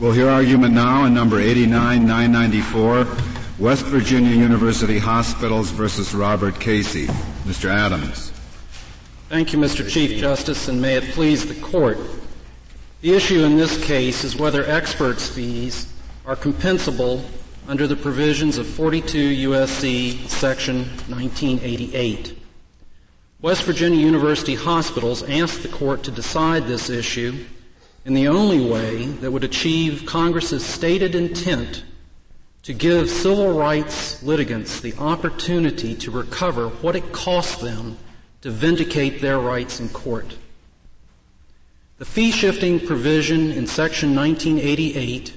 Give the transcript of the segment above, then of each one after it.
We'll hear argument now in number 89994, West Virginia University Hospitals versus Robert Casey. Mr. Adams. Thank you, Mr. Chief Justice, and may it please the court. The issue in this case is whether experts' fees are compensable under the provisions of 42 U.S.C. Section 1988. West Virginia University Hospitals asked the court to decide this issue in the only way that would achieve Congress's stated intent to give civil rights litigants the opportunity to recover what it cost them to vindicate their rights in court. The fee shifting provision in Section 1988,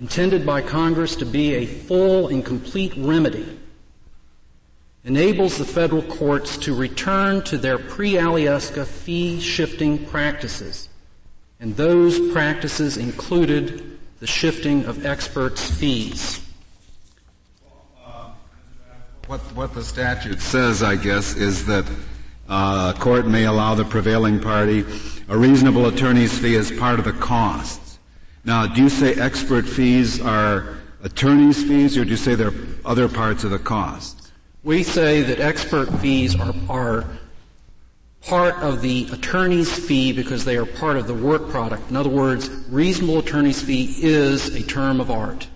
intended by Congress to be a full and complete remedy, enables the federal courts to return to their pre-Alyeska fee shifting practices and those practices included the shifting of experts' fees. What, what the statute says, I guess, is that uh, a court may allow the prevailing party a reasonable attorney's fee as part of the costs. Now, do you say expert fees are attorney's fees, or do you say they're other parts of the cost? We say that expert fees are, are part of the attorney's fee because they are part of the work product. In other words, reasonable attorney's fee is a term of art.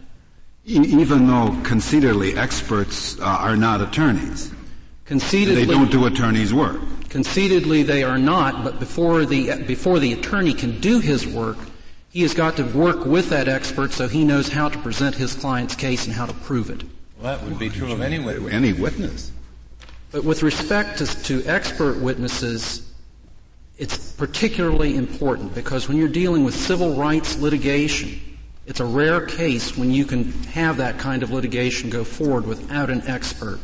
E- even though conceitedly experts uh, are not attorneys. Conceitedly, they don't do attorney's work. Conceitedly, they are not. But before the before the attorney can do his work, he has got to work with that expert so he knows how to present his client's case and how to prove it. Well, that would be true of any witness. Any witness. But with respect to, to expert witnesses, it's particularly important because when you're dealing with civil rights litigation, it's a rare case when you can have that kind of litigation go forward without an expert.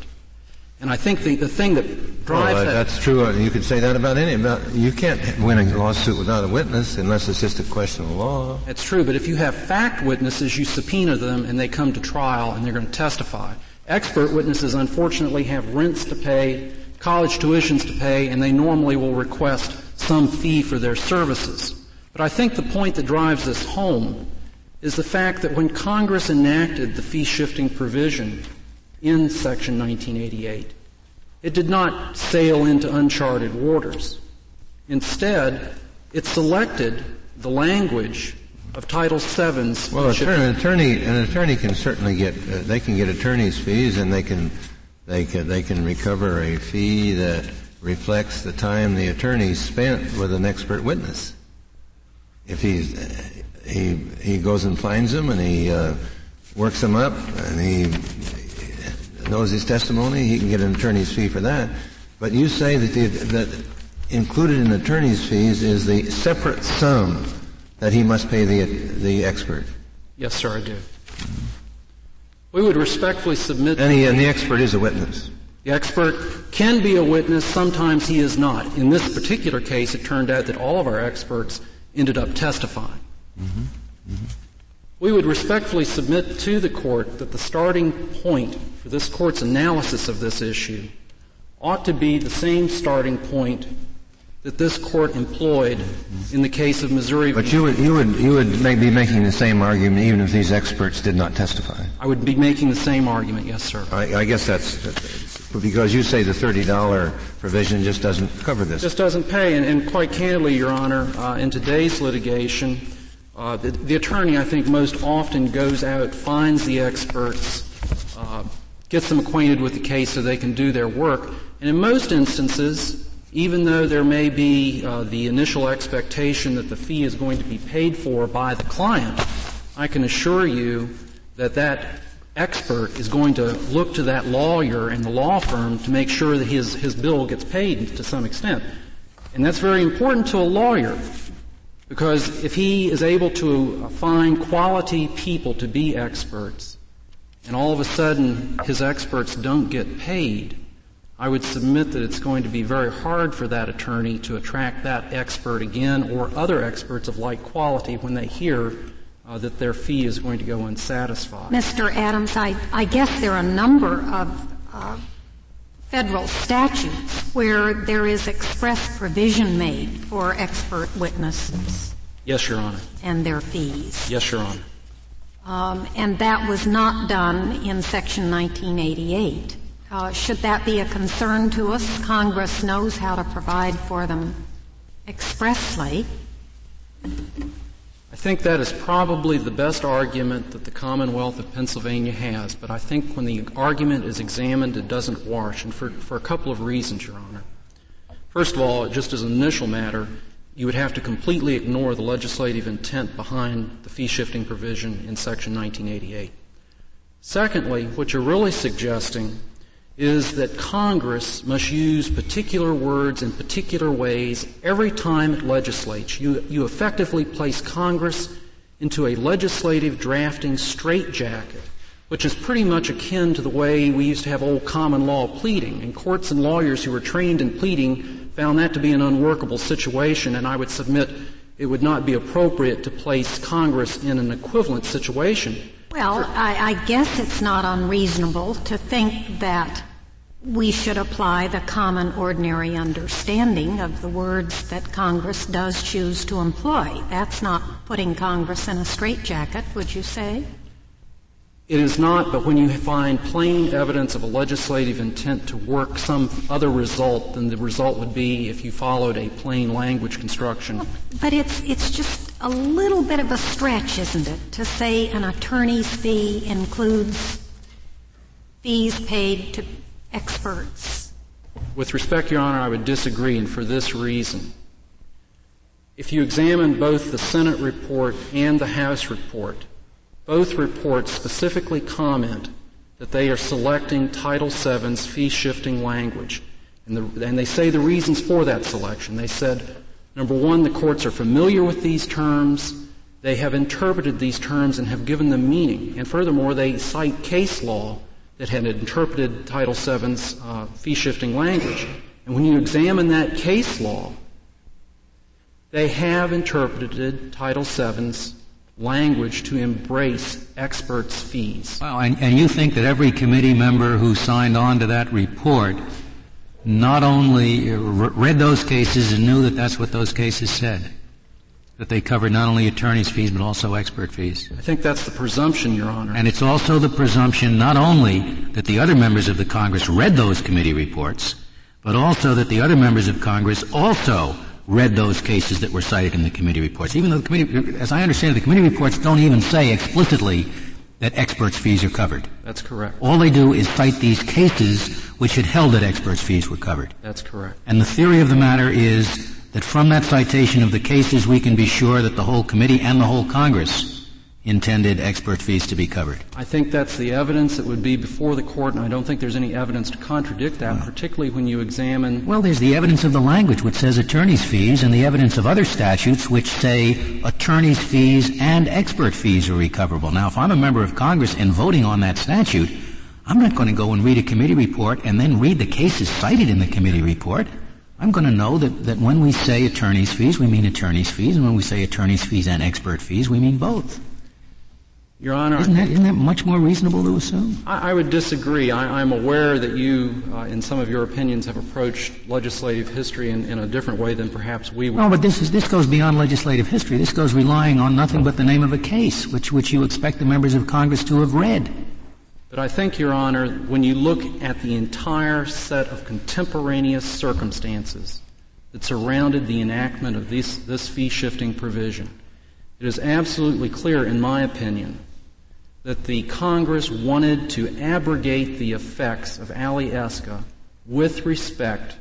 And I think the, the thing that drives well, that, that's true. Uh, you can say that about any. About, you can't win a lawsuit without a witness unless it's just a question of law. That's true. But if you have fact witnesses, you subpoena them and they come to trial and they're going to testify. Expert witnesses unfortunately have rents to pay, college tuitions to pay, and they normally will request some fee for their services. But I think the point that drives this home is the fact that when Congress enacted the fee shifting provision in Section 1988, it did not sail into uncharted waters. Instead, it selected the language of Title VII's. Well, an attorney, an attorney can certainly get, uh, they can get attorney's fees and they can, they can, they can recover a fee that reflects the time the attorney spent with an expert witness. If he's, he, he goes and finds him and he, uh, works him up and he knows his testimony, he can get an attorney's fee for that. But you say that the, that included in attorney's fees is the separate sum that he must pay the, the expert. Yes, sir, I do. We would respectfully submit. And, he, and the expert is a witness. The expert can be a witness, sometimes he is not. In this particular case, it turned out that all of our experts ended up testifying. Mm-hmm. Mm-hmm. We would respectfully submit to the court that the starting point for this court's analysis of this issue ought to be the same starting point that this court employed in the case of Missouri. But you would, you would, you would be making the same argument even if these experts did not testify. I would be making the same argument, yes, sir. I, I guess that's, because you say the $30 provision just doesn't cover this. Just doesn't pay, and, and quite candidly, Your Honor, uh, in today's litigation, uh, the, the, attorney, I think, most often goes out, finds the experts, uh, gets them acquainted with the case so they can do their work, and in most instances, even though there may be uh, the initial expectation that the fee is going to be paid for by the client, I can assure you that that expert is going to look to that lawyer and the law firm to make sure that his, his bill gets paid to some extent. And that's very important to a lawyer because if he is able to find quality people to be experts and all of a sudden his experts don't get paid, I would submit that it's going to be very hard for that attorney to attract that expert again or other experts of like quality when they hear uh, that their fee is going to go unsatisfied. Mr. Adams, I, I guess there are a number of uh, federal statutes where there is express provision made for expert witnesses. Yes, Your Honor. And their fees. Yes, Your Honor. Um, and that was not done in Section 1988. Uh, should that be a concern to us? Congress knows how to provide for them expressly. I think that is probably the best argument that the Commonwealth of Pennsylvania has, but I think when the argument is examined, it doesn't wash, and for, for a couple of reasons, Your Honor. First of all, just as an initial matter, you would have to completely ignore the legislative intent behind the fee shifting provision in Section 1988. Secondly, what you're really suggesting is that Congress must use particular words in particular ways every time it legislates. You, you effectively place Congress into a legislative drafting straitjacket, which is pretty much akin to the way we used to have old common law pleading. And courts and lawyers who were trained in pleading found that to be an unworkable situation, and I would submit it would not be appropriate to place Congress in an equivalent situation. Well, I, I guess it's not unreasonable to think that we should apply the common ordinary understanding of the words that Congress does choose to employ. That's not putting Congress in a straitjacket, would you say? It is not, but when you find plain evidence of a legislative intent to work some other result, than the result would be if you followed a plain language construction. But it's, it's just a little bit of a stretch, isn't it, to say an attorney's fee includes fees paid to experts. With respect, Your Honor, I would disagree, and for this reason. If you examine both the Senate report and the House report, both reports specifically comment that they are selecting Title VII's fee shifting language. And, the, and, they say the reasons for that selection. They said, number one, the courts are familiar with these terms. They have interpreted these terms and have given them meaning. And furthermore, they cite case law that had interpreted Title VII's uh, fee shifting language. And when you examine that case law, they have interpreted Title VII's language to embrace experts' fees. Wow, and, and you think that every committee member who signed on to that report not only read those cases and knew that that's what those cases said? That they cover not only attorney's fees but also expert fees. I think that's the presumption, Your Honor. And it's also the presumption not only that the other members of the Congress read those committee reports, but also that the other members of Congress also read those cases that were cited in the committee reports. Even though the committee, as I understand it, the committee reports don't even say explicitly that experts' fees are covered. That's correct. All they do is cite these cases which had held that experts' fees were covered. That's correct. And the theory of the matter is that from that citation of the cases we can be sure that the whole committee and the whole Congress intended expert fees to be covered. I think that's the evidence that would be before the court, and I don't think there's any evidence to contradict that, particularly when you examine. Well, there's the evidence of the language which says attorney's fees, and the evidence of other statutes which say attorney's fees and expert fees are recoverable. Now, if I'm a member of Congress and voting on that statute, I'm not going to go and read a committee report and then read the cases cited in the committee report. I'm going to know that, that when we say attorney's fees, we mean attorney's fees, and when we say attorney's fees and expert fees, we mean both. Your Honor, isn't that, isn't that much more reasonable to assume? I, I would disagree. I, am aware that you, uh, in some of your opinions, have approached legislative history in, in, a different way than perhaps we would. No, but this is this goes beyond legislative history. This goes relying on nothing but the name of a case, which which you expect the members of Congress to have read. But I think, Your Honor, when you look at the entire set of contemporaneous circumstances that surrounded the enactment of this, this fee shifting provision, it is absolutely clear, in my opinion, that the Congress wanted to abrogate the effects of Alyeska with respect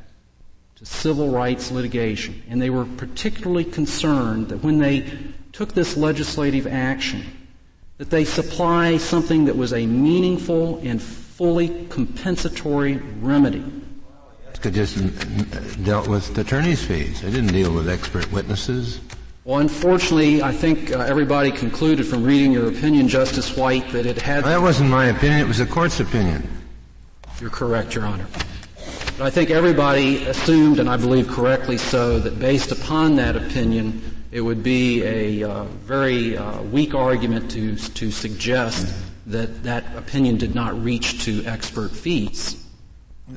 to civil rights litigation. And they were particularly concerned that when they took this legislative action, that they supply something that was a meaningful and fully compensatory remedy. It just dealt with attorney's fees. They didn't deal with expert witnesses. Well, unfortunately, I think uh, everybody concluded from reading your opinion, Justice White, that it had. Well, that wasn't my opinion. It was the court's opinion. You're correct, Your Honor. But I think everybody assumed, and I believe correctly so, that based upon that opinion, it would be a uh, very uh, weak argument to, to suggest that that opinion did not reach to expert fees.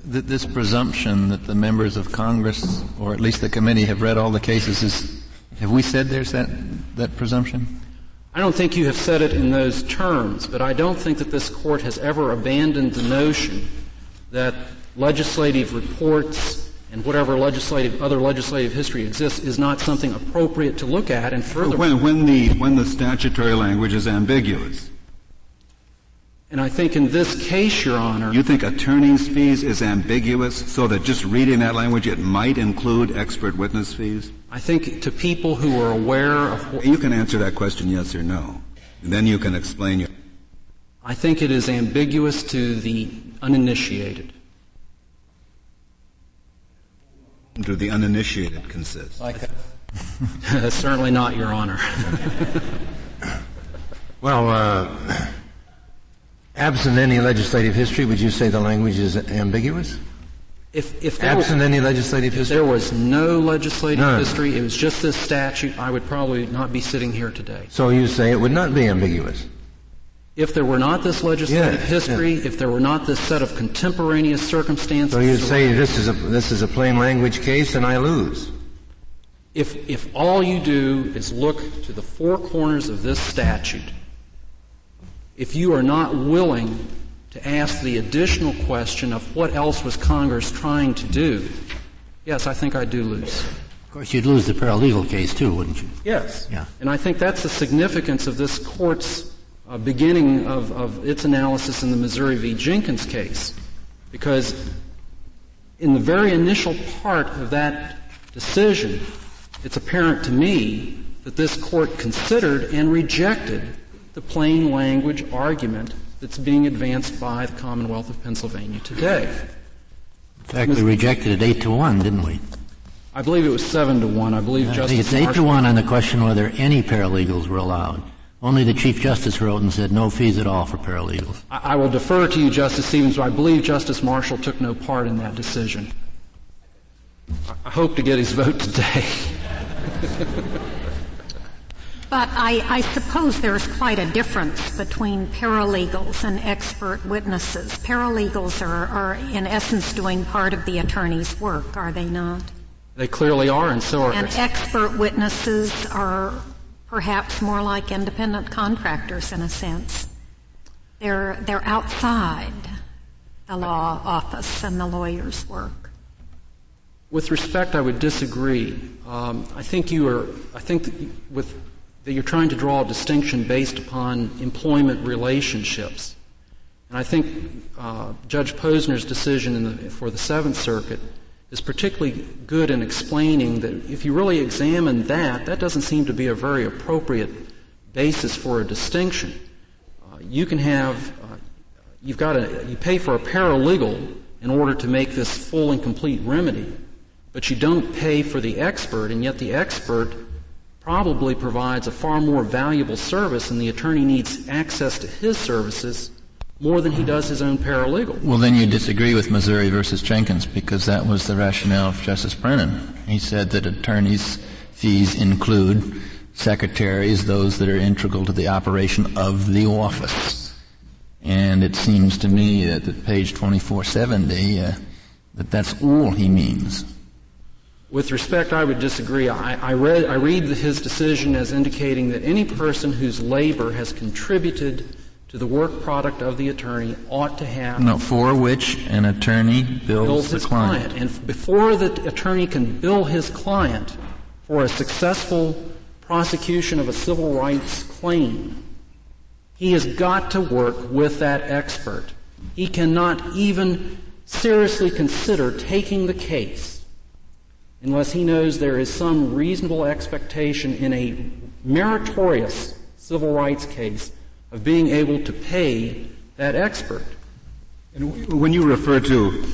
That This presumption that the members of Congress, or at least the committee, have read all the cases is, Have we said there's that, that presumption? I don't think you have said it in those terms, but I don't think that this court has ever abandoned the notion that legislative reports and whatever legislative, other legislative history exists is not something appropriate to look at and further. When, when the, when the statutory language is ambiguous. And I think in this case, Your Honor. You think attorney's fees is ambiguous so that just reading that language it might include expert witness fees? I think to people who are aware of what. You can answer that question yes or no. And then you can explain your. I think it is ambiguous to the uninitiated. Do the uninitiated consist? Like Certainly not, Your Honor. well, uh, absent any legislative history, would you say the language is ambiguous? If, if absent any legislative history, there was no legislative None. history, it was just this statute, I would probably not be sitting here today. So you say it would not be ambiguous? If there were not this legislative yes, history, yes. if there were not this set of contemporaneous circumstances. So you'd say this is a this is a plain language case, and I lose. If if all you do is look to the four corners of this statute, if you are not willing to ask the additional question of what else was Congress trying to do, yes, I think I do lose. Of course, you'd lose the paralegal case too, wouldn't you? Yes. Yeah. And I think that's the significance of this court's uh, beginning of, of its analysis in the Missouri v. Jenkins case. Because in the very initial part of that decision, it's apparent to me that this court considered and rejected the plain language argument that's being advanced by the Commonwealth of Pennsylvania today. In fact, we rejected it eight to one, didn't we? I believe it was seven to one. I believe Justice. think it's eight to one on the question whether any paralegals were allowed. Only the Chief Justice wrote and said no fees at all for paralegals. I, I will defer to you, Justice Stevens, but I believe Justice Marshall took no part in that decision. I hope to get his vote today. But I, I, suppose there's quite a difference between paralegals and expert witnesses. Paralegals are, are, in essence, doing part of the attorney's work, are they not? They clearly are, and so are. And expert witnesses are perhaps more like independent contractors in a sense. They're, they're outside the law office and the lawyer's work. With respect, I would disagree. Um, I think you are. I think that with that you're trying to draw a distinction based upon employment relationships. And I think uh, Judge Posner's decision the, for the Seventh Circuit is particularly good in explaining that if you really examine that, that doesn't seem to be a very appropriate basis for a distinction. Uh, you can have, uh, you've got to, you pay for a paralegal in order to make this full and complete remedy, but you don't pay for the expert, and yet the expert probably provides a far more valuable service and the attorney needs access to his services more than he does his own paralegal. Well, then you disagree with Missouri versus Jenkins because that was the rationale of Justice Brennan. He said that attorneys' fees include secretaries, those that are integral to the operation of the office. And it seems to me that at page 2470, uh, that that's all he means. With respect, I would disagree. I, I, read, I read his decision as indicating that any person whose labor has contributed to the work product of the attorney ought to have no for which an attorney bills, bills the his client. client. And before the attorney can bill his client for a successful prosecution of a civil rights claim, he has got to work with that expert. He cannot even seriously consider taking the case unless he knows there is some reasonable expectation in a meritorious civil rights case of being able to pay that expert. And when you refer to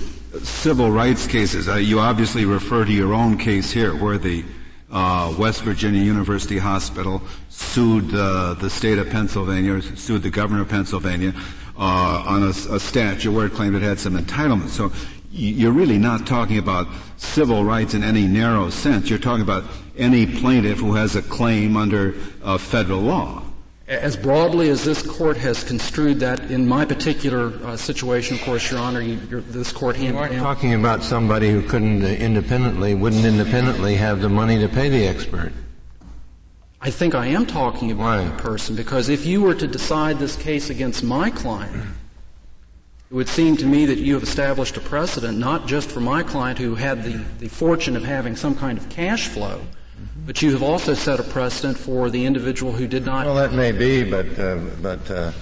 civil rights cases, uh, you obviously refer to your own case here, where the uh, West Virginia University Hospital sued uh, the state of Pennsylvania, sued the governor of Pennsylvania uh, on a, a statute where it claimed it had some entitlements. So you're really not talking about civil rights in any narrow sense. You're talking about any plaintiff who has a claim under uh, federal law. As broadly as this court has construed that, in my particular uh, situation, of course, Your Honor, you, this court. You aren't talking about somebody who couldn't uh, independently, wouldn't independently have the money to pay the expert. I think I am talking about Why? a person because if you were to decide this case against my client, it would seem to me that you have established a precedent not just for my client who had the, the fortune of having some kind of cash flow, but you have also set a precedent for the individual who did not. Well, that may be, but uh, but uh,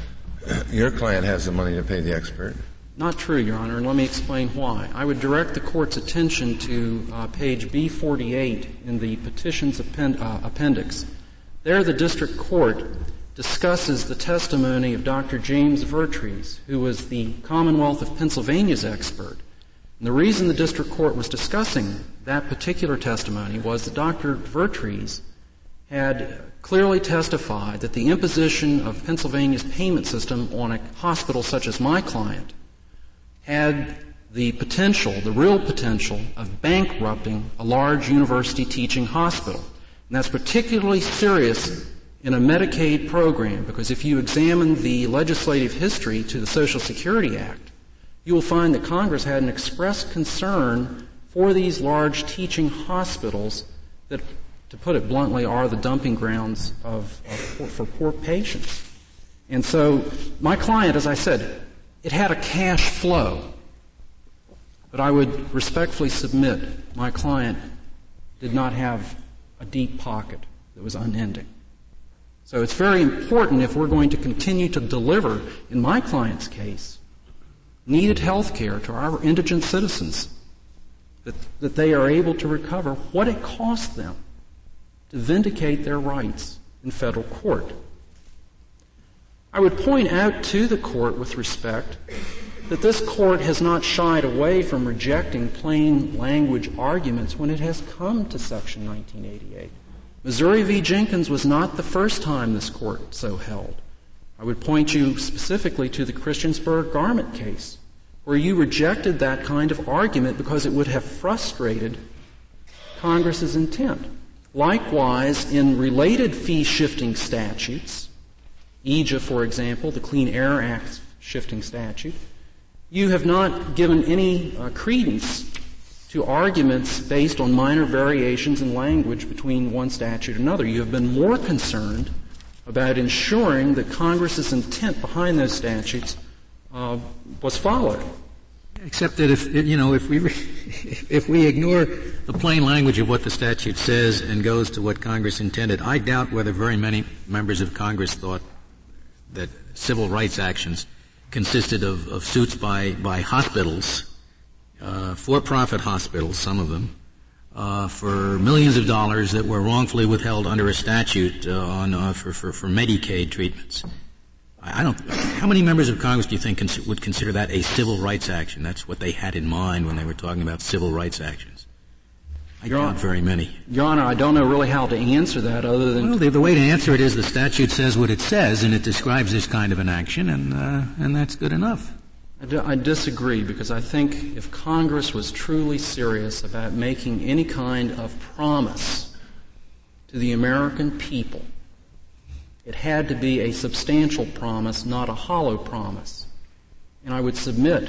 your client has the money to pay the expert. Not true, Your Honor, and let me explain why. I would direct the Court's attention to uh, page B48 in the petition's append- uh, appendix. There, the District Court discusses the testimony of Dr. James Vertrees, who was the Commonwealth of Pennsylvania's expert. And the reason the District Court was discussing that particular testimony was that Dr. Vertrees had clearly testified that the imposition of Pennsylvania's payment system on a hospital such as my client had the potential, the real potential, of bankrupting a large university teaching hospital. And that's particularly serious in a Medicaid program because if you examine the legislative history to the Social Security Act, you will find that Congress had an express concern for these large teaching hospitals that, to put it bluntly, are the dumping grounds of, of for poor patients. And so my client, as I said, it had a cash flow. But I would respectfully submit my client did not have a deep pocket that was unending. So it's very important if we're going to continue to deliver, in my client's case, needed health care to our indigent citizens, that, that they are able to recover what it cost them to vindicate their rights in federal court. I would point out to the court with respect that this court has not shied away from rejecting plain language arguments when it has come to Section 1988. Missouri v. Jenkins was not the first time this court so held. I would point you specifically to the Christiansburg garment case, where you rejected that kind of argument because it would have frustrated Congress's intent. Likewise, in related fee shifting statutes, EJA, for example, the Clean Air Act shifting statute, you have not given any uh, credence to arguments based on minor variations in language between one statute and another. You have been more concerned about ensuring that Congress's intent behind those statutes uh, was followed. Except that if you know if we if we ignore the plain language of what the statute says and goes to what Congress intended, I doubt whether very many members of Congress thought that civil rights actions consisted of, of suits by by hospitals, uh, for-profit hospitals, some of them, uh, for millions of dollars that were wrongfully withheld under a statute uh, on uh, for, for for Medicaid treatments. I don't. How many members of Congress do you think cons- would consider that a civil rights action? That's what they had in mind when they were talking about civil rights actions. I Your doubt Honor- very many. Your Honor, I don't know really how to answer that other than Well, the, the way to answer it is the statute says what it says, and it describes this kind of an action, and uh, and that's good enough. I, di- I disagree because I think if Congress was truly serious about making any kind of promise to the American people, it had to be a substantial promise, not a hollow promise. And I would submit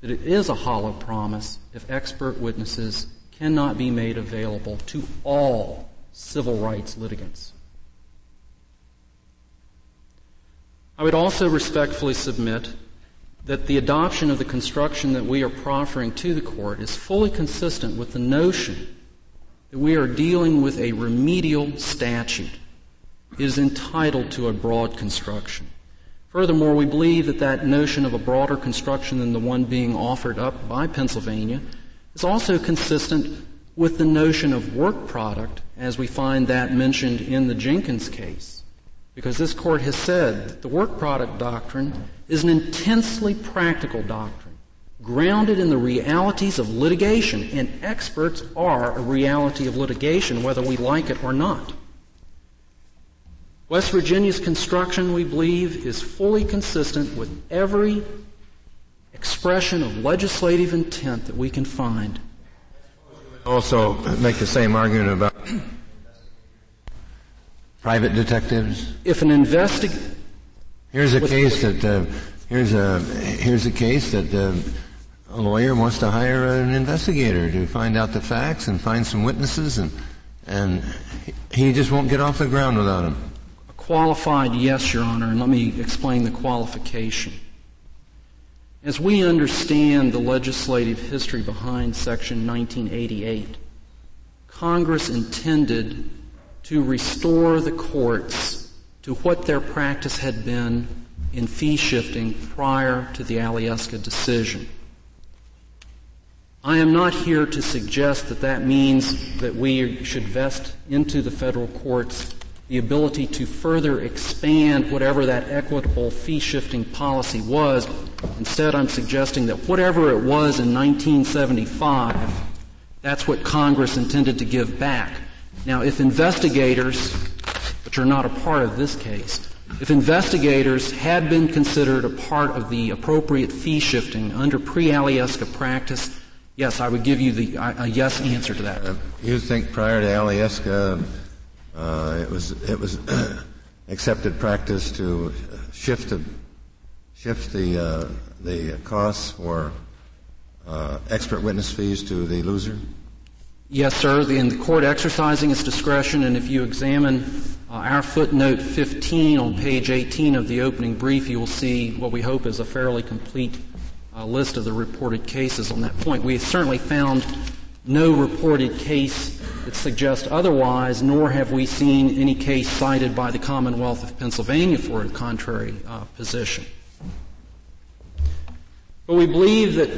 that it is a hollow promise if expert witnesses cannot be made available to all civil rights litigants. I would also respectfully submit that the adoption of the construction that we are proffering to the court is fully consistent with the notion that we are dealing with a remedial statute. Is entitled to a broad construction. Furthermore, we believe that that notion of a broader construction than the one being offered up by Pennsylvania is also consistent with the notion of work product as we find that mentioned in the Jenkins case. Because this court has said that the work product doctrine is an intensely practical doctrine, grounded in the realities of litigation, and experts are a reality of litigation, whether we like it or not. West Virginia's construction, we believe, is fully consistent with every expression of legislative intent that we can find. Also, make the same argument about private detectives. If an investig- Here's a case that uh, here's a here's a case that uh, a lawyer wants to hire an investigator to find out the facts and find some witnesses and and he just won't get off the ground without them. Qualified, yes, Your Honor, and let me explain the qualification. As we understand the legislative history behind Section 1988, Congress intended to restore the courts to what their practice had been in fee shifting prior to the Alyeska decision. I am not here to suggest that that means that we should vest into the federal courts the ability to further expand whatever that equitable fee shifting policy was. Instead, I'm suggesting that whatever it was in 1975, that's what Congress intended to give back. Now, if investigators, which are not a part of this case, if investigators had been considered a part of the appropriate fee shifting under pre-Alyeska practice, yes, I would give you the, a yes answer to that. Uh, you think prior to Alyeska, uh, it was it was accepted practice to shift the shift the uh, the costs for uh, expert witness fees to the loser? Yes, sir. The, the court exercising its discretion, and if you examine uh, our footnote 15 on page 18 of the opening brief, you will see what we hope is a fairly complete uh, list of the reported cases on that point. We certainly found no reported case that suggests otherwise, nor have we seen any case cited by the Commonwealth of Pennsylvania for a contrary uh, position. But we believe that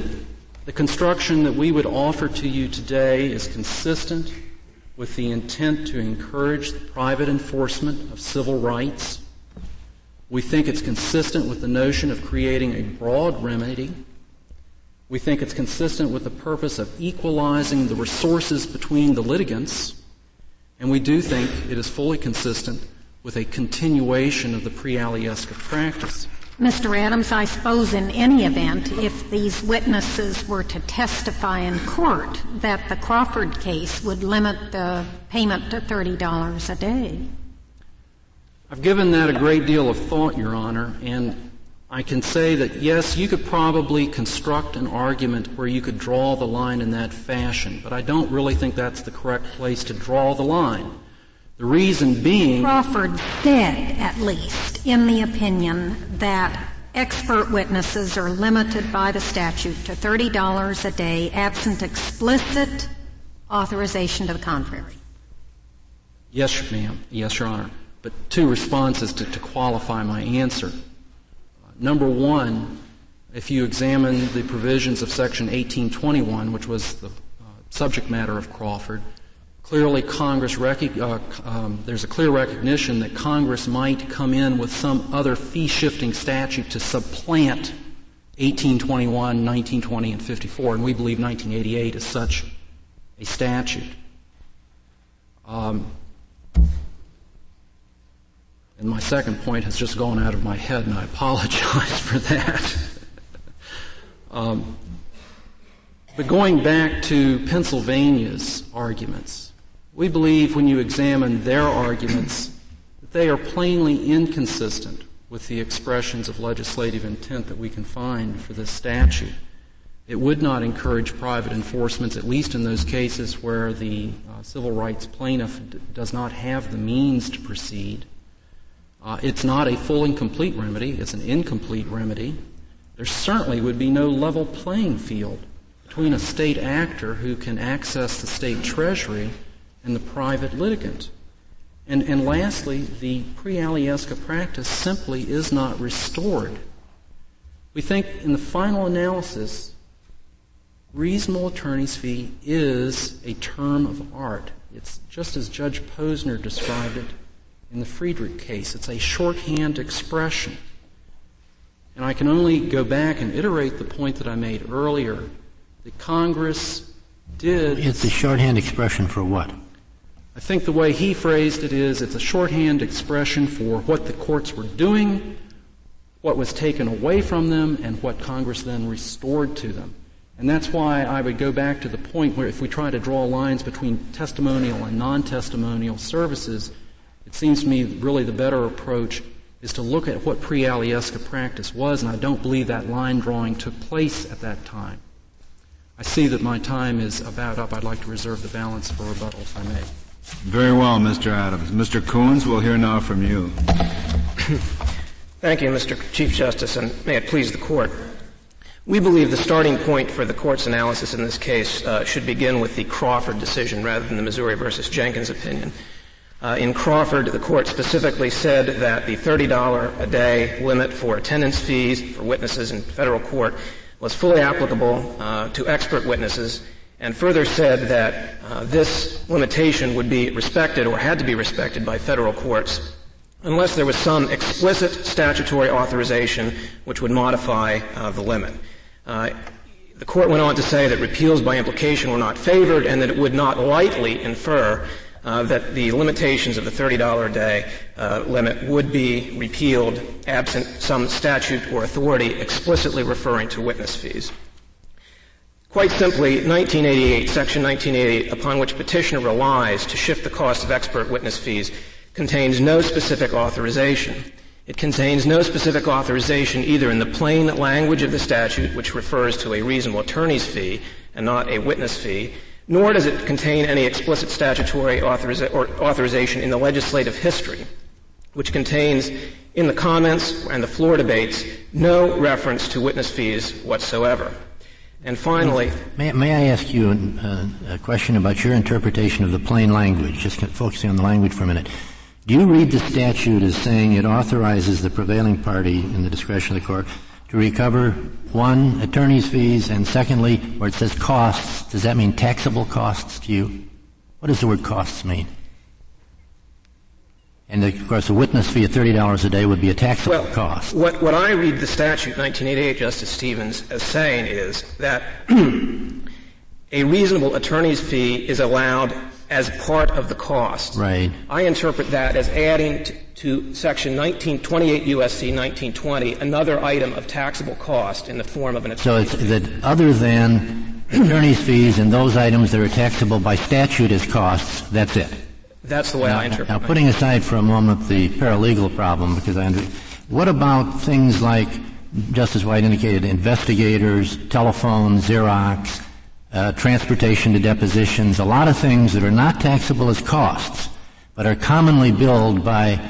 the construction that we would offer to you today is consistent with the intent to encourage the private enforcement of civil rights. We think it's consistent with the notion of creating a broad remedy. We think it's consistent with the purpose of equalizing the resources between the litigants. And we do think it is fully consistent with a continuation of the pre-Alyeska practice. Mr. Adams, I suppose in any event, if these witnesses were to testify in court, that the Crawford case would limit the payment to $30 a day. I've given that a great deal of thought, Your Honor, and I can say that yes, you could probably construct an argument where you could draw the line in that fashion, but I don't really think that's the correct place to draw the line. The reason being. Crawford said, at least, in the opinion, that expert witnesses are limited by the statute to $30 a day absent explicit authorization to the contrary. Yes, ma'am. Yes, Your Honor. But two responses to, to qualify my answer. Number one, if you examine the provisions of Section 1821, which was the uh, subject matter of Crawford, Clearly, Congress rec- uh, um, there's a clear recognition that Congress might come in with some other fee-shifting statute to supplant 1821, 1920, and 54, and we believe 1988 is such a statute. Um, and my second point has just gone out of my head, and I apologize for that. um, but going back to Pennsylvania's arguments, we believe when you examine their arguments that they are plainly inconsistent with the expressions of legislative intent that we can find for this statute. It would not encourage private enforcements, at least in those cases where the uh, civil rights plaintiff d- does not have the means to proceed. Uh, it's not a full and complete remedy, it's an incomplete remedy. There certainly would be no level playing field between a state actor who can access the state treasury and the private litigant. And, and lastly, the pre-Alyeska practice simply is not restored. We think in the final analysis, reasonable attorney's fee is a term of art. It's just as Judge Posner described it in the Friedrich case. It's a shorthand expression. And I can only go back and iterate the point that I made earlier that Congress did. It's a shorthand expression for what? I think the way he phrased it is it's a shorthand expression for what the courts were doing, what was taken away from them, and what Congress then restored to them. And that's why I would go back to the point where if we try to draw lines between testimonial and non-testimonial services, it seems to me really the better approach is to look at what pre-Alyeska practice was, and I don't believe that line drawing took place at that time. I see that my time is about up. I'd like to reserve the balance for rebuttal, if I may. Very well, Mr. Adams. Mr. Coons, we'll hear now from you. Thank you, Mr. Chief Justice, and may it please the Court. We believe the starting point for the Court's analysis in this case uh, should begin with the Crawford decision rather than the Missouri versus Jenkins opinion. Uh, in Crawford, the Court specifically said that the $30 a day limit for attendance fees for witnesses in federal court was fully applicable uh, to expert witnesses and further said that uh, this limitation would be respected or had to be respected by federal courts unless there was some explicit statutory authorization which would modify uh, the limit. Uh, the court went on to say that repeals by implication were not favored and that it would not lightly infer uh, that the limitations of the $30 a day uh, limit would be repealed absent some statute or authority explicitly referring to witness fees. Quite simply, 1988, Section 1988, upon which petitioner relies to shift the cost of expert witness fees, contains no specific authorization. It contains no specific authorization either in the plain language of the statute, which refers to a reasonable attorney's fee and not a witness fee, nor does it contain any explicit statutory authoriza- authorization in the legislative history, which contains in the comments and the floor debates no reference to witness fees whatsoever. And finally, may, may I ask you a, uh, a, question about your interpretation of the plain language, just focusing on the language for a minute. Do you read the statute as saying it authorizes the prevailing party in the discretion of the court to recover one, attorney's fees, and secondly, where it says costs, does that mean taxable costs to you? What does the word costs mean? And of course, a witness fee of $30 a day would be a taxable well, cost. What, what I read the statute, 1988, Justice Stevens, as saying is that a reasonable attorney's fee is allowed as part of the cost. Right. I interpret that as adding to, to section 1928 USC 1920 another item of taxable cost in the form of an So it's that other than attorney's fees and those items that are taxable by statute as costs, that's it. That's the way now, I interpret it. Now, putting aside for a moment the paralegal problem, because I under, what about things like Justice White indicated, investigators, telephone, Xerox, uh, transportation to depositions, a lot of things that are not taxable as costs, but are commonly billed by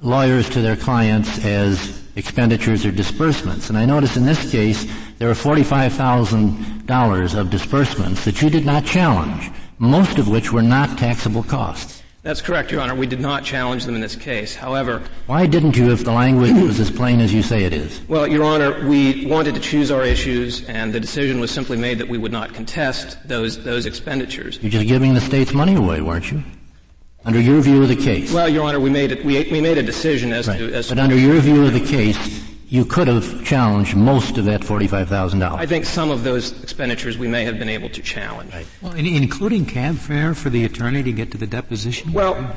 lawyers to their clients as expenditures or disbursements. And I notice in this case there are $45,000 of disbursements that you did not challenge, most of which were not taxable costs. That's correct, Your Honor. We did not challenge them in this case. However, why didn't you if the language was as plain as you say it is? Well, Your Honor, we wanted to choose our issues, and the decision was simply made that we would not contest those those expenditures. You're just giving the state's money away, weren't you? Under your view of the case. Well, Your Honor, we made it. We, we made a decision as right. to. As but under your view of the case, you could have challenged most of that $45,000. I think some of those expenditures we may have been able to challenge. Right. Well, including cab fare for the attorney to get to the deposition? Well,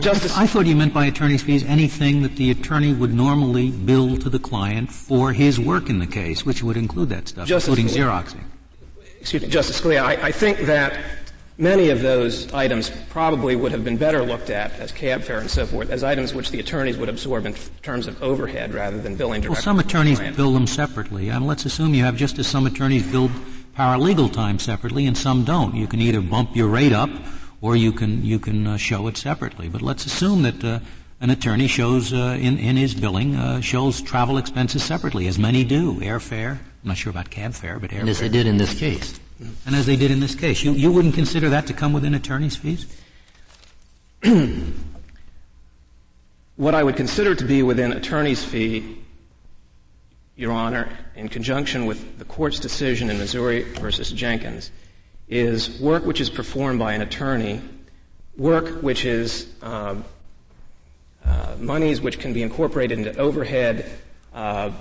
Justice, I thought you meant by attorney's fees anything that the attorney would normally bill to the client for his work in the case, which would include that stuff, Justice including Scalia, Xeroxing. Excuse me, Justice Scalia, I, I, think that many of those items probably would have been better looked at as cab fare and so forth, as items which the attorneys would absorb in terms of overhead rather than billing directly. Well, some attorneys bill them separately. And let's assume you have just as some attorneys bill paralegal time separately and some don't. You can either bump your rate up or you can you can uh, show it separately. But let's assume that uh, an attorney shows uh, in in his billing uh, shows travel expenses separately, as many do, airfare. I'm not sure about cab fare, but airfare. And as they did in this case. And as they did in this case, you you wouldn't consider that to come within attorney's fees. what I would consider to be within attorney's fee, Your Honor, in conjunction with the court's decision in Missouri versus Jenkins, is work which is performed by an attorney, work which is uh, uh, monies which can be incorporated into overhead uh,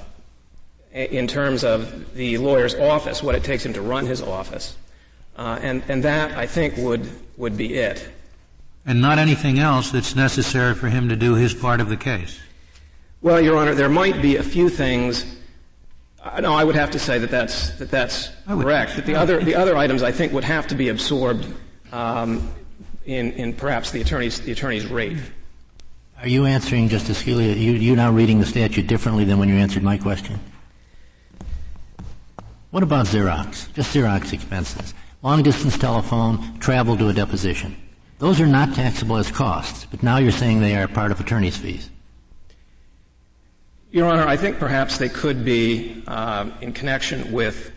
in terms of the lawyer's office, what it takes him to run his office. Uh, and, and that, I think, would, would be it. And not anything else that's necessary for him to do his part of the case? Well, Your Honor, there might be a few things no, I would have to say that that's that that's correct. That the other the other items I think would have to be absorbed um, in in perhaps the attorney's the attorney's rate. Are you answering Justice Scalia? You you now reading the statute differently than when you answered my question? What about Xerox? Just Xerox expenses. Long distance telephone, travel to a deposition. Those are not taxable as costs, but now you're saying they are part of attorney's fees. Your Honor, I think perhaps they could be uh, in connection with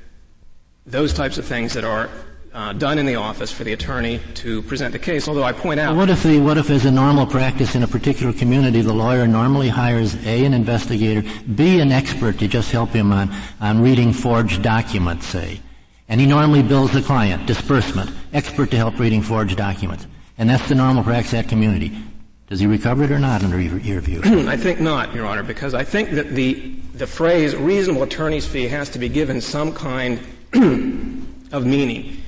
those types of things that are uh, done in the office for the attorney to present the case. Although I point out, well, what if the what if, as a normal practice in a particular community, the lawyer normally hires a an investigator, b an expert to just help him on on reading forged documents, say, and he normally bills the client disbursement, expert to help reading forged documents, and that's the normal practice at community. Does he recover it or not, under your, your view? I think not, Your Honor, because I think that the the phrase reasonable attorney's fee has to be given some kind of meaning.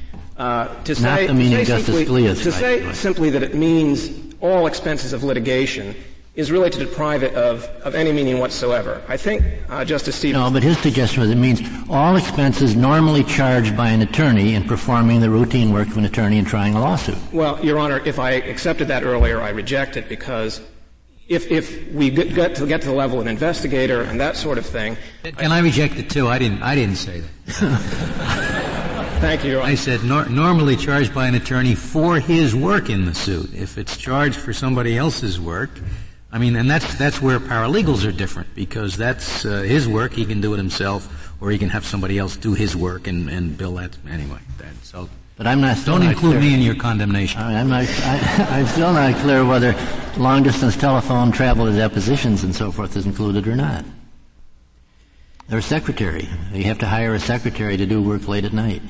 Uh, to Not say, the meaning Justice Scalia's To say simply that it means all expenses of litigation is really to deprive it of, of any meaning whatsoever. I think uh, Justice Stevens. No, but his suggestion was it means all expenses normally charged by an attorney in performing the routine work of an attorney in trying a lawsuit. Well, Your Honor, if I accepted that earlier, I reject it because if, if we get to, get to the level of an investigator and that sort of thing. And I, I reject it too. I didn't, I didn't say that. Thank you, I said nor- normally charged by an attorney for his work in the suit. If it's charged for somebody else's work, I mean, and that's that's where paralegals are different because that's uh, his work. He can do it himself, or he can have somebody else do his work and, and bill that anyway. That, so, but I'm not. Don't include clear. me in your condemnation. I'm not. I, am still not clear whether long distance telephone travel to depositions and so forth is included or not. Or a secretary. You have to hire a secretary to do work late at night.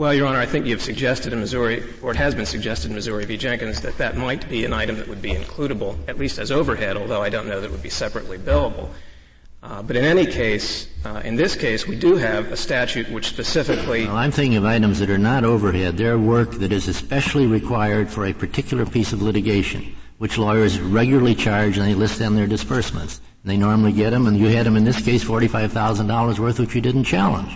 Well, Your Honor, I think you've suggested in Missouri, or it has been suggested in Missouri v. Jenkins, that that might be an item that would be includable, at least as overhead, although I don't know that it would be separately billable. Uh, but in any case, uh, in this case, we do have a statute which specifically. Well, I'm thinking of items that are not overhead. They're work that is especially required for a particular piece of litigation, which lawyers regularly charge and they list them their disbursements. They normally get them, and you had them in this case $45,000 worth, which you didn't challenge.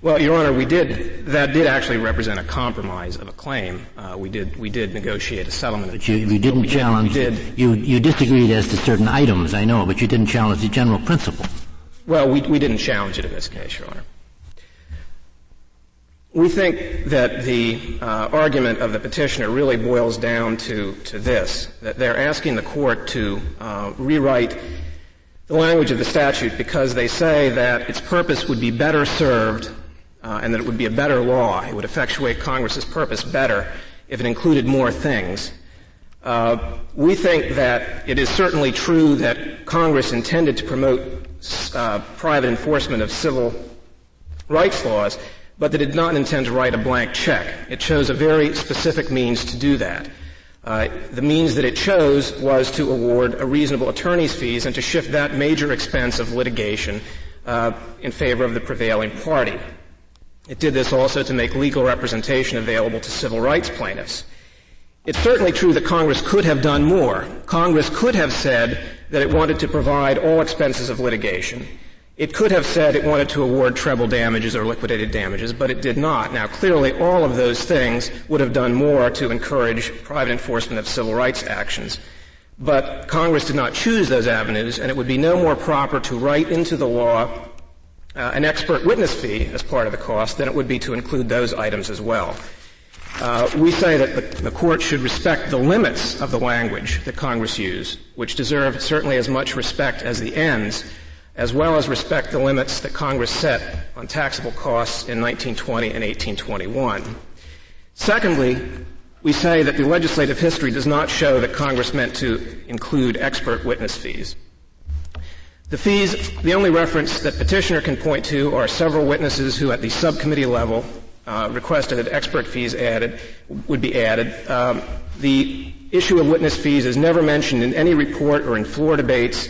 Well, Your Honor, we did. That did actually represent a compromise of a claim. Uh, we did. We did negotiate a settlement. But you, you didn't we challenge. Did, did. You you disagreed as to certain items. I know, but you didn't challenge the general principle. Well, we we didn't challenge it in this case, Your Honor. We think that the uh, argument of the petitioner really boils down to to this: that they're asking the court to uh, rewrite the language of the statute because they say that its purpose would be better served uh, and that it would be a better law. It would effectuate Congress's purpose better if it included more things. Uh, we think that it is certainly true that Congress intended to promote uh, private enforcement of civil rights laws, but that it did not intend to write a blank check. It chose a very specific means to do that. Uh, the means that it chose was to award a reasonable attorney's fees and to shift that major expense of litigation uh, in favor of the prevailing party. It did this also to make legal representation available to civil rights plaintiffs. It's certainly true that Congress could have done more. Congress could have said that it wanted to provide all expenses of litigation. It could have said it wanted to award treble damages or liquidated damages, but it did not. Now, clearly, all of those things would have done more to encourage private enforcement of civil rights actions. But Congress did not choose those avenues, and it would be no more proper to write into the law uh, an expert witness fee as part of the cost, then it would be to include those items as well. Uh, we say that the, the, court should respect the limits of the language that Congress used, which deserve certainly as much respect as the ends, as well as respect the limits that Congress set on taxable costs in 1920 and 1821. Secondly, we say that the legislative history does not show that Congress meant to include expert witness fees. The fees, the only reference that petitioner can point to are several witnesses who at the subcommittee level uh, requested that expert fees added would be added. Um, the issue of witness fees is never mentioned in any report or in floor debates,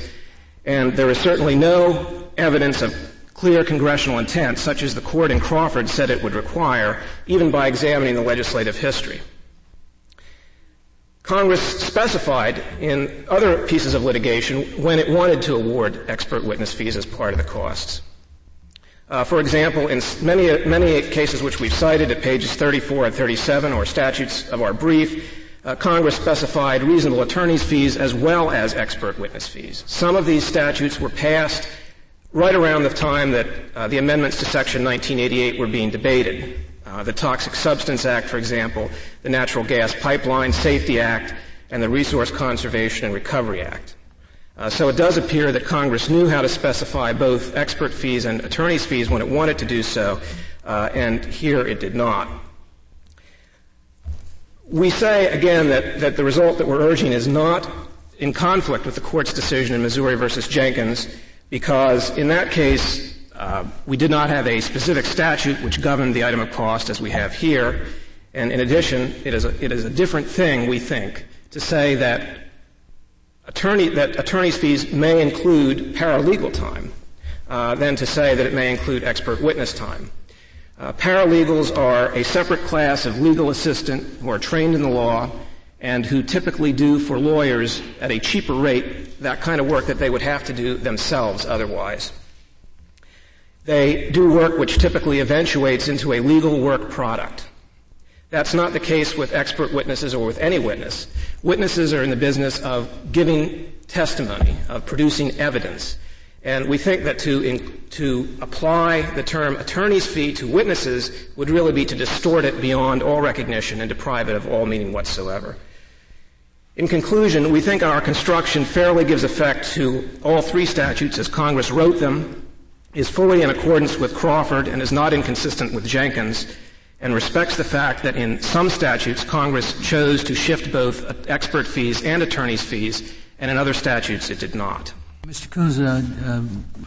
and there is certainly no evidence of clear congressional intent, such as the court in Crawford said it would require, even by examining the legislative history. Congress specified in other pieces of litigation when it wanted to award expert witness fees as part of the costs. Uh, for example, in many, many cases which we've cited at pages 34 and 37 or statutes of our brief, uh, Congress specified reasonable attorney's fees as well as expert witness fees. Some of these statutes were passed right around the time that uh, the amendments to Section 1988 were being debated. Uh, the Toxic Substance Act, for example, the Natural Gas Pipeline Safety Act, and the Resource Conservation and Recovery Act. Uh, so it does appear that Congress knew how to specify both expert fees and attorney's fees when it wanted to do so, uh, and here it did not. We say again that, that the result that we're urging is not in conflict with the court's decision in Missouri versus Jenkins, because in that case uh, we did not have a specific statute which governed the item of cost as we have here, and in addition, it is a, it is a different thing, we think, to say that attorney, that attorney's fees may include paralegal time uh, than to say that it may include expert witness time. Uh, paralegals are a separate class of legal assistant who are trained in the law and who typically do for lawyers at a cheaper rate that kind of work that they would have to do themselves otherwise. They do work which typically eventuates into a legal work product. That's not the case with expert witnesses or with any witness. Witnesses are in the business of giving testimony, of producing evidence. And we think that to, in, to apply the term attorney's fee to witnesses would really be to distort it beyond all recognition and deprive it of all meaning whatsoever. In conclusion, we think our construction fairly gives effect to all three statutes as Congress wrote them, is fully in accordance with Crawford, and is not inconsistent with Jenkins, and respects the fact that in some statutes Congress chose to shift both expert fees and attorney's fees, and in other statutes it did not. Mr. Coons, uh,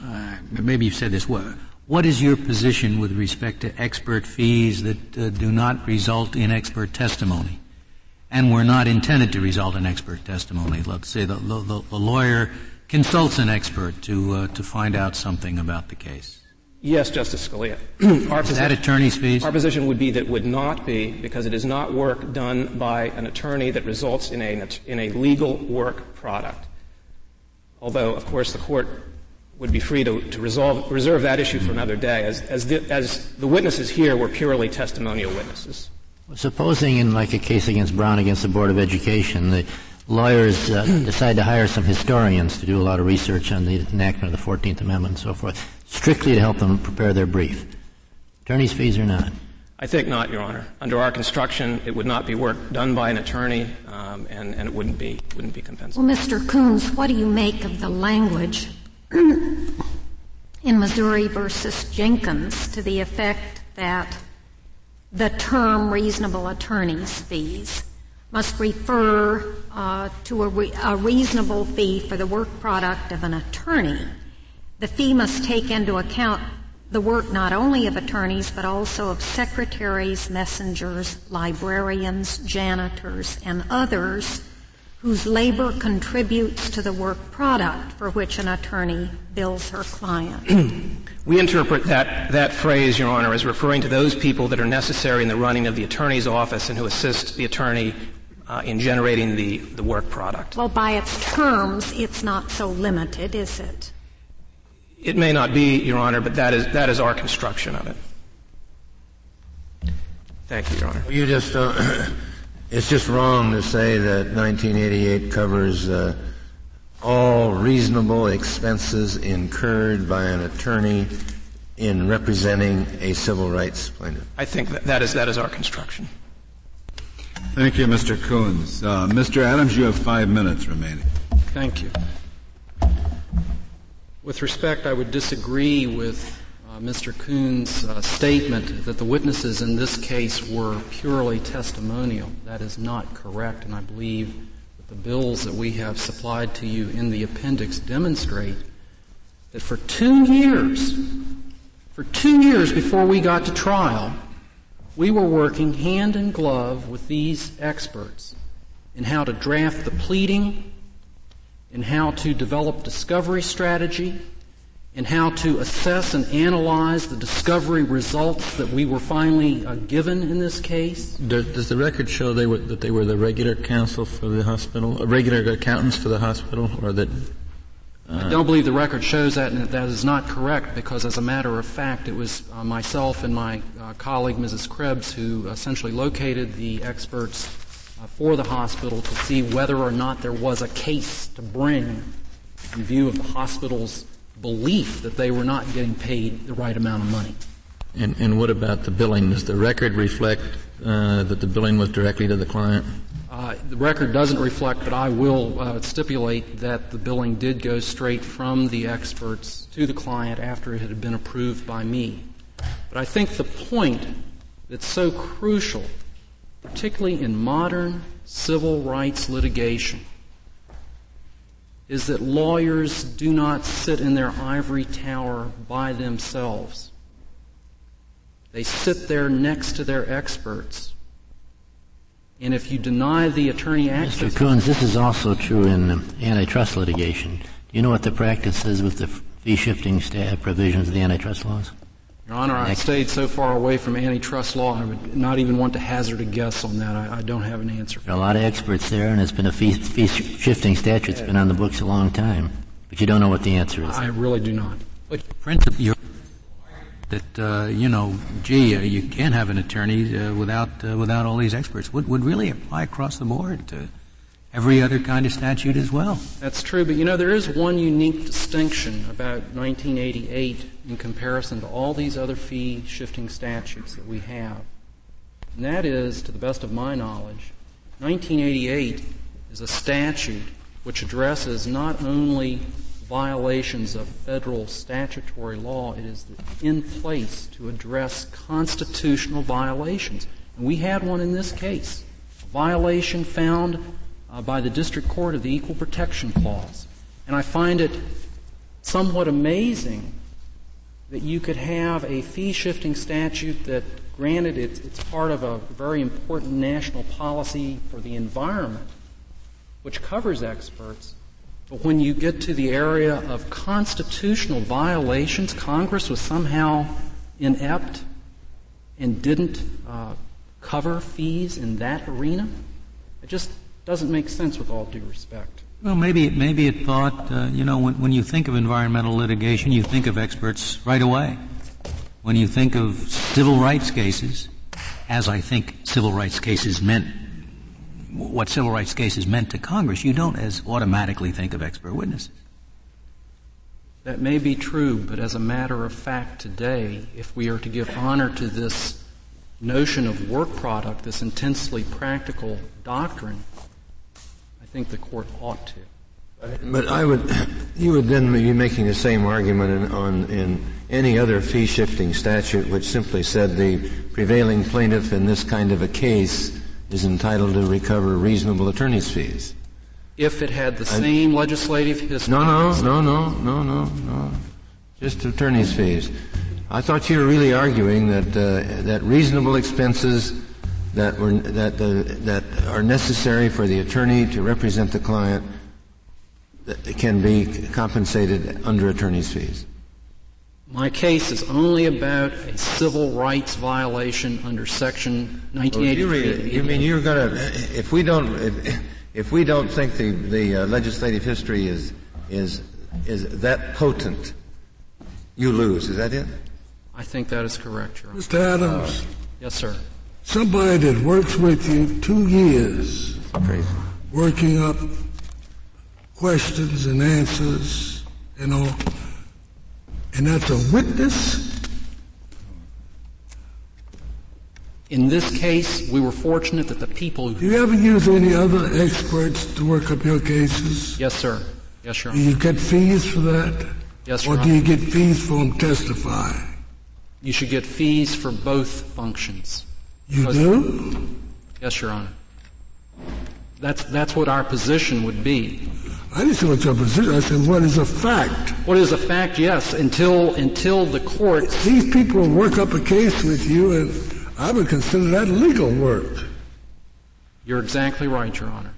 uh, maybe you've said this. What, what is your position with respect to expert fees that uh, do not result in expert testimony and were not intended to result in expert testimony? Let's say the, the, the lawyer consults an expert to, uh, to find out something about the case. Yes, Justice Scalia. our is that attorney's fees? Our position would be that would not be because it is not work done by an attorney that results in a, in a legal work product. Although, of course, the court would be free to, to resolve, reserve that issue for another day, as, as, the, as the witnesses here were purely testimonial witnesses. Supposing in like a case against Brown against the Board of Education, the lawyers uh, decide to hire some historians to do a lot of research on the enactment of the 14th Amendment and so forth strictly to help them prepare their brief. Attorney's fees or not? I think not, Your Honor. Under our construction, it would not be work done by an attorney, um, and, and, it wouldn't be wouldn't be compensable. Well, Mr. Coons, what do you make of the language in Missouri versus Jenkins to the effect that the term reasonable attorney's fees must refer uh, to a, re- a reasonable fee for the work product of an attorney the fee must take into account the work not only of attorneys, but also of secretaries, messengers, librarians, janitors, and others whose labor contributes to the work product for which an attorney bills her client. we interpret that, that phrase, Your Honor, as referring to those people that are necessary in the running of the attorney's office and who assist the attorney uh, in generating the, the work product. Well, by its terms, it's not so limited, is it? It may not be, Your Honor, but that is, that is our construction of it. Thank you, Your Honor. You just, uh, it's just wrong to say that 1988 covers uh, all reasonable expenses incurred by an attorney in representing a civil rights plaintiff. I think that, that is that is our construction. Thank you, Mr. Coons. Uh, Mr. Adams, you have five minutes remaining. Thank you. With respect, I would disagree with uh, Mr. Coons' uh, statement that the witnesses in this case were purely testimonial. That is not correct, and I believe that the bills that we have supplied to you in the appendix demonstrate that for two years, for two years before we got to trial, we were working hand in glove with these experts in how to draft the pleading in how to develop discovery strategy, in how to assess and analyze the discovery results that we were finally uh, given in this case. Does, the record show they were, that they were the regular counsel for the hospital, uh, regular accountants for the hospital, or that? I don't believe the record shows that, and that is not correct because, as a matter of fact, it was uh, myself and my uh, colleague, Mrs. Krebs, who essentially located the experts uh, for the hospital to see whether or not there was a case to bring in view of the hospital's belief that they were not getting paid the right amount of money. And, and what about the billing? Does the record reflect uh, that the billing was directly to the client? Uh, the record doesn't reflect, but I will uh, stipulate that the billing did go straight from the experts to the client after it had been approved by me. But I think the point that's so crucial, particularly in modern civil rights litigation, is that lawyers do not sit in their ivory tower by themselves. They sit there next to their experts. And if you deny the attorney access. Mr. Coons, this is also true in antitrust litigation. Do you know what the practice is with the fee shifting provisions of the antitrust laws? Your Honor, I've stayed so far away from antitrust law, I would not even want to hazard a guess on that. I, I don't have an answer. There are a lot of experts there, and it's been a fee, fee shifting statute. It's been on the books a long time, but you don't know what the answer is. I really do not. But principle, that uh, you know, gee, uh, you can't have an attorney uh, without without all these experts would would really apply across the board to every other kind of statute as well. That's true, but you know, there is one unique distinction about 1988 in comparison to all these other fee shifting statutes that we have. And that is, to the best of my knowledge, 1988 is a statute which addresses not only violations of federal statutory law, it is in place to address constitutional violations. And we had one in this case. A violation found uh, by the District Court of the Equal Protection Clause. And I find it somewhat amazing that you could have a fee shifting statute that, granted, it's, it's part of a very important national policy for the environment, which covers experts. But when you get to the area of constitutional violations, Congress was somehow inept and didn't uh, cover fees in that arena. It just doesn't make sense with all due respect. Well, maybe maybe it thought, uh, you know, when, when you think of environmental litigation, you think of experts right away. When you think of civil rights cases, as I think civil rights cases meant, what civil rights cases meant to Congress, you don't as automatically think of expert witnesses. That may be true, but as a matter of fact today, if we are to give honor to this notion of work product, this intensely practical doctrine, I think the court ought to. But I would, you would then be making the same argument in, on in any other fee shifting statute, which simply said the prevailing plaintiff in this kind of a case is entitled to recover reasonable attorney's fees. If it had the same legislative history. No, no, no, no, no, no, no. Just attorney's fees. I thought you were really arguing that uh, that reasonable expenses that, were, that, the, that are necessary for the attorney to represent the client can be compensated under attorney's fees. My case is only about a civil rights violation under Section 1983. Well, you, you, mean you're going to, if we don't, if, if, we don't think the, the uh, legislative history is, is, is that potent, you lose. Is that it? I think that is correct, Your Honor. Mr. Adams. Uh, yes, sir somebody that works with you two years, working up questions and answers, and know, and that's a witness. In this case, we were fortunate that the people who. Do you ever use any other experts to work up your cases? Yes, sir. Yes, Your Honor. Do you get fees for that? Yes, Your Or do you get fees for them testifying? You should get fees for both functions. You do? Yes, Your Honor. That's, that's what our position would be. I didn't say what your position. I said what is a fact. What is a fact? Yes, until until the court. These people work up a case with you, and I would consider that legal work. You're exactly right, Your Honor.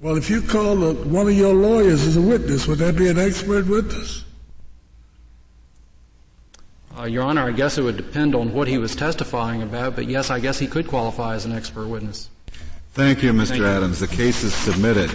Well, if you call a, one of your lawyers as a witness, would that be an expert witness? Uh, Your Honor, I guess it would depend on what he was testifying about, but yes, I guess he could qualify as an expert witness. Thank you, Mr. Thank Adams. You. The case is submitted.